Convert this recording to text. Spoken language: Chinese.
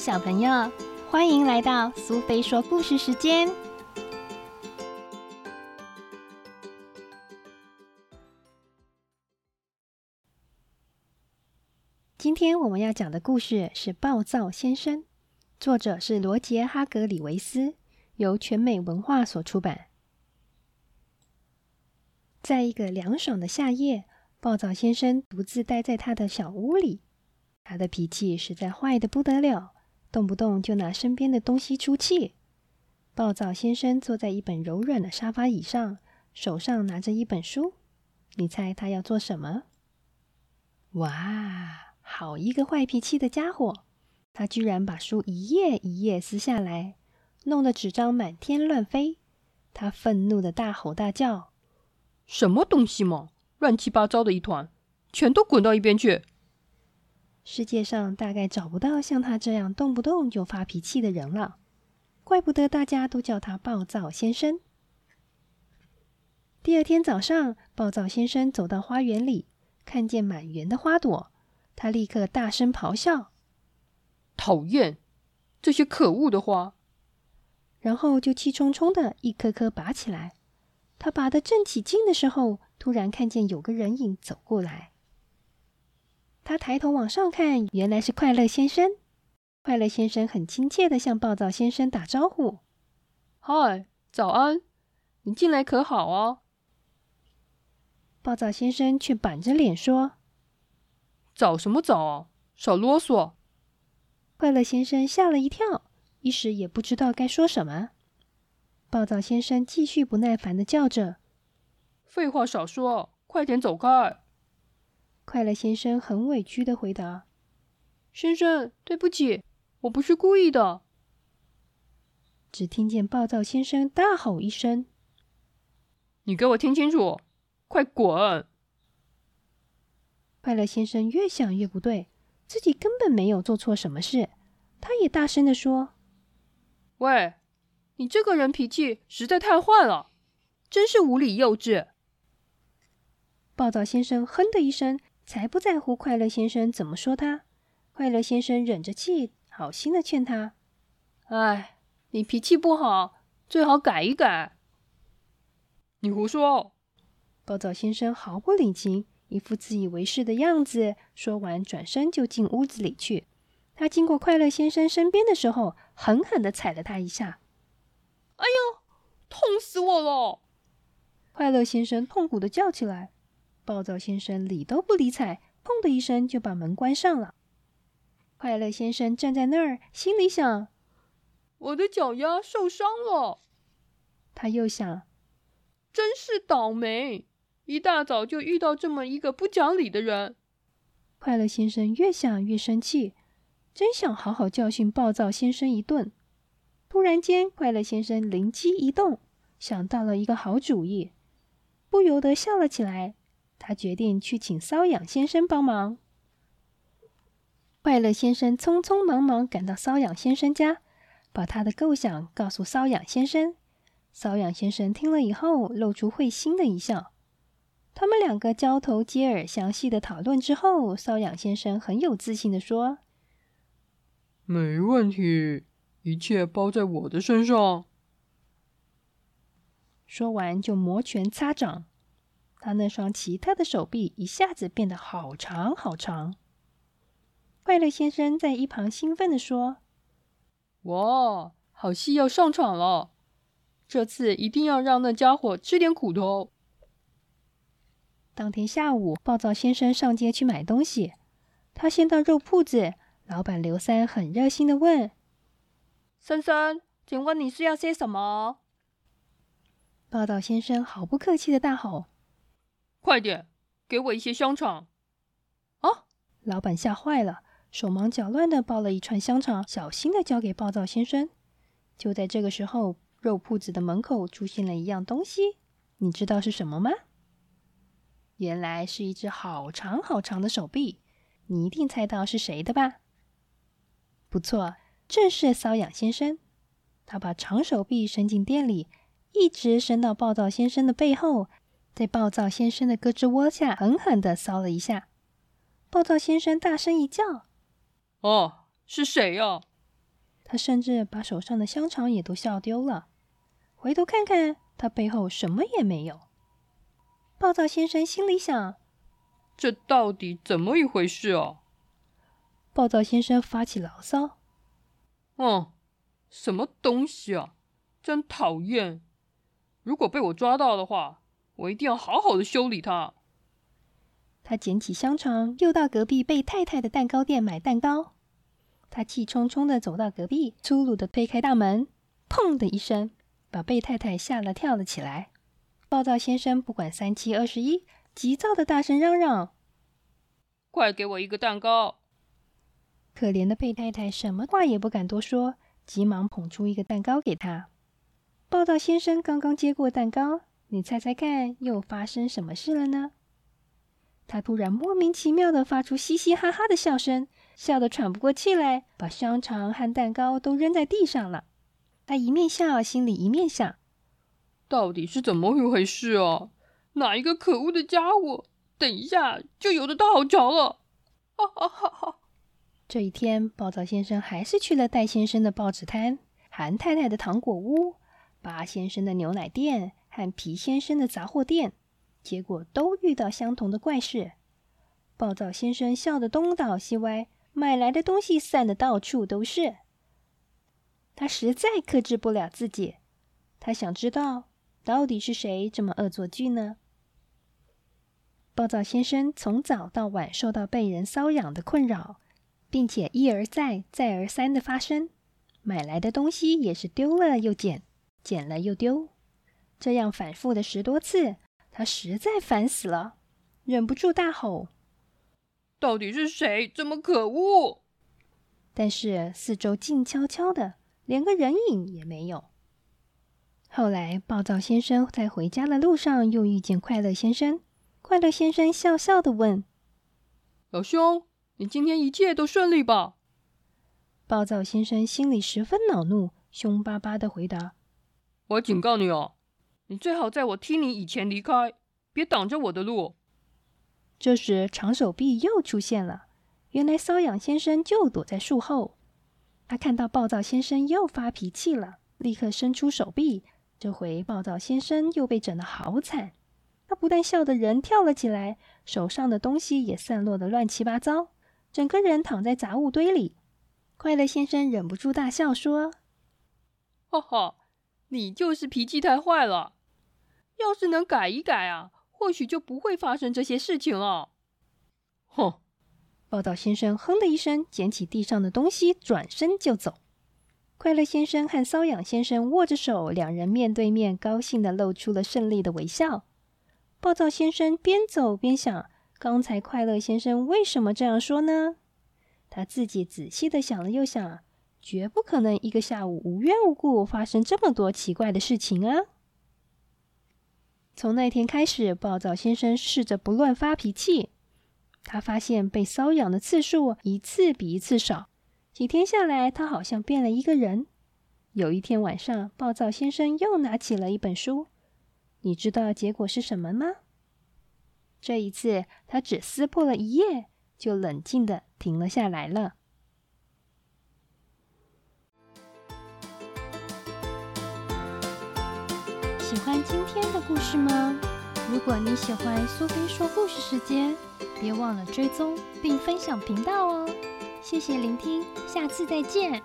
小朋友，欢迎来到苏菲说故事时间。今天我们要讲的故事是《暴躁先生》，作者是罗杰·哈格里维斯，由全美文化所出版。在一个凉爽的夏夜，暴躁先生独自待在他的小屋里。他的脾气实在坏的不得了，动不动就拿身边的东西出气。暴躁先生坐在一本柔软的沙发椅上，手上拿着一本书。你猜他要做什么？哇，好一个坏脾气的家伙！他居然把书一页一页撕下来，弄得纸张满天乱飞。他愤怒的大吼大叫：“什么东西嘛！乱七八糟的一团，全都滚到一边去！”世界上大概找不到像他这样动不动就发脾气的人了，怪不得大家都叫他暴躁先生。第二天早上，暴躁先生走到花园里，看见满园的花朵，他立刻大声咆哮：“讨厌这些可恶的花！”然后就气冲冲的一颗颗拔起来。他拔得正起劲的时候，突然看见有个人影走过来。他抬头往上看，原来是快乐先生。快乐先生很亲切的向暴躁先生打招呼：“嗨，早安！你进来可好啊？”暴躁先生却板着脸说：“早什么早啊！少啰嗦！”快乐先生吓了一跳，一时也不知道该说什么。暴躁先生继续不耐烦的叫着：“废话少说，快点走开！”快乐先生很委屈的回答：“先生，对不起，我不是故意的。”只听见暴躁先生大吼一声：“你给我听清楚，快滚！”快乐先生越想越不对，自己根本没有做错什么事。他也大声的说：“喂，你这个人脾气实在太坏了，真是无理幼稚！”暴躁先生哼的一声。才不在乎快乐先生怎么说他。快乐先生忍着气，好心的劝他：“哎，你脾气不好，最好改一改。”你胡说！暴躁先生毫不领情，一副自以为是的样子。说完，转身就进屋子里去。他经过快乐先生身边的时候，狠狠的踩了他一下。“哎呦，痛死我了！”快乐先生痛苦的叫起来。暴躁先生理都不理睬，砰的一声就把门关上了。快乐先生站在那儿，心里想：“我的脚丫受伤了。”他又想：“真是倒霉，一大早就遇到这么一个不讲理的人。”快乐先生越想越生气，真想好好教训暴躁先生一顿。突然间，快乐先生灵机一动，想到了一个好主意，不由得笑了起来。他决定去请瘙痒先生帮忙。快乐先生匆匆忙忙赶到瘙痒先生家，把他的构想告诉瘙痒先生。瘙痒先生听了以后，露出会心的一笑。他们两个交头接耳，详细的讨论之后，瘙痒先生很有自信的说：“没问题，一切包在我的身上。”说完就摩拳擦掌。他那双奇特的手臂一下子变得好长好长。快乐先生在一旁兴奋地说：“哇，好戏要上场了！这次一定要让那家伙吃点苦头。”当天下午，暴躁先生上街去买东西。他先到肉铺子，老板刘三很热心的问：“先生，请问你是要些什么？”暴躁先生毫不客气的大吼。快点，给我一些香肠！啊！老板吓坏了，手忙脚乱的抱了一串香肠，小心的交给暴躁先生。就在这个时候，肉铺子的门口出现了一样东西，你知道是什么吗？原来是一只好长好长的手臂，你一定猜到是谁的吧？不错，正是瘙痒先生。他把长手臂伸进店里，一直伸到暴躁先生的背后。在暴躁先生的胳肢窝下狠狠的搔了一下，暴躁先生大声一叫：“哦，是谁呀？”他甚至把手上的香肠也都笑丢了。回头看看，他背后什么也没有。暴躁先生心里想：这到底怎么一回事啊？暴躁先生发起牢骚：“嗯，什么东西啊？真讨厌！如果被我抓到的话，我一定要好好的修理它。”他捡起香肠，又到隔壁贝太太的蛋糕店买蛋糕。他气冲冲的走到隔壁，粗鲁的推开大门，砰的一声，把贝太太吓了跳了起来。暴躁先生不管三七二十一，急躁的大声嚷嚷：“快给我一个蛋糕！”可怜的贝太太什么话也不敢多说，急忙捧出一个蛋糕给他。暴躁先生刚刚接过蛋糕，你猜猜看，又发生什么事了呢？他突然莫名其妙的发出嘻嘻哈哈的笑声，笑得喘不过气来，把香肠和蛋糕都扔在地上了。他一面笑，心里一面想：到底是怎么一回事啊？哪一个可恶的家伙，等一下就有的大好着了！哈哈哈哈！这一天，暴躁先生还是去了戴先生的报纸摊、韩太太的糖果屋、巴先生的牛奶店和皮先生的杂货店。结果都遇到相同的怪事。暴躁先生笑得东倒西歪，买来的东西散得到处都是。他实在克制不了自己，他想知道到底是谁这么恶作剧呢？暴躁先生从早到晚受到被人骚扰的困扰，并且一而再、再而三的发生。买来的东西也是丢了又捡，捡了又丢，这样反复的十多次。他实在烦死了，忍不住大吼：“到底是谁这么可恶？”但是四周静悄悄的，连个人影也没有。后来，暴躁先生在回家的路上又遇见快乐先生。快乐先生笑笑的问：“老兄，你今天一切都顺利吧？”暴躁先生心里十分恼怒，凶巴巴的回答：“我警告你哦。”你最好在我踢你以前离开，别挡着我的路。这时，长手臂又出现了。原来，瘙痒先生就躲在树后。他看到暴躁先生又发脾气了，立刻伸出手臂。这回，暴躁先生又被整得好惨。他不但笑得人跳了起来，手上的东西也散落的乱七八糟，整个人躺在杂物堆里。快乐先生忍不住大笑说：“哈哈，你就是脾气太坏了。”要是能改一改啊，或许就不会发生这些事情了。哼！暴躁先生哼的一声，捡起地上的东西，转身就走。快乐先生和瘙痒先生握着手，两人面对面，高兴的露出了胜利的微笑。暴躁先生边走边想：刚才快乐先生为什么这样说呢？他自己仔细的想了又想，绝不可能一个下午无缘无故发生这么多奇怪的事情啊！从那天开始，暴躁先生试着不乱发脾气。他发现被搔痒的次数一次比一次少。几天下来，他好像变了一个人。有一天晚上，暴躁先生又拿起了一本书。你知道结果是什么吗？这一次，他只撕破了一页，就冷静的停了下来了。欢今天的故事吗？如果你喜欢苏菲说故事时间，别忘了追踪并分享频道哦！谢谢聆听，下次再见。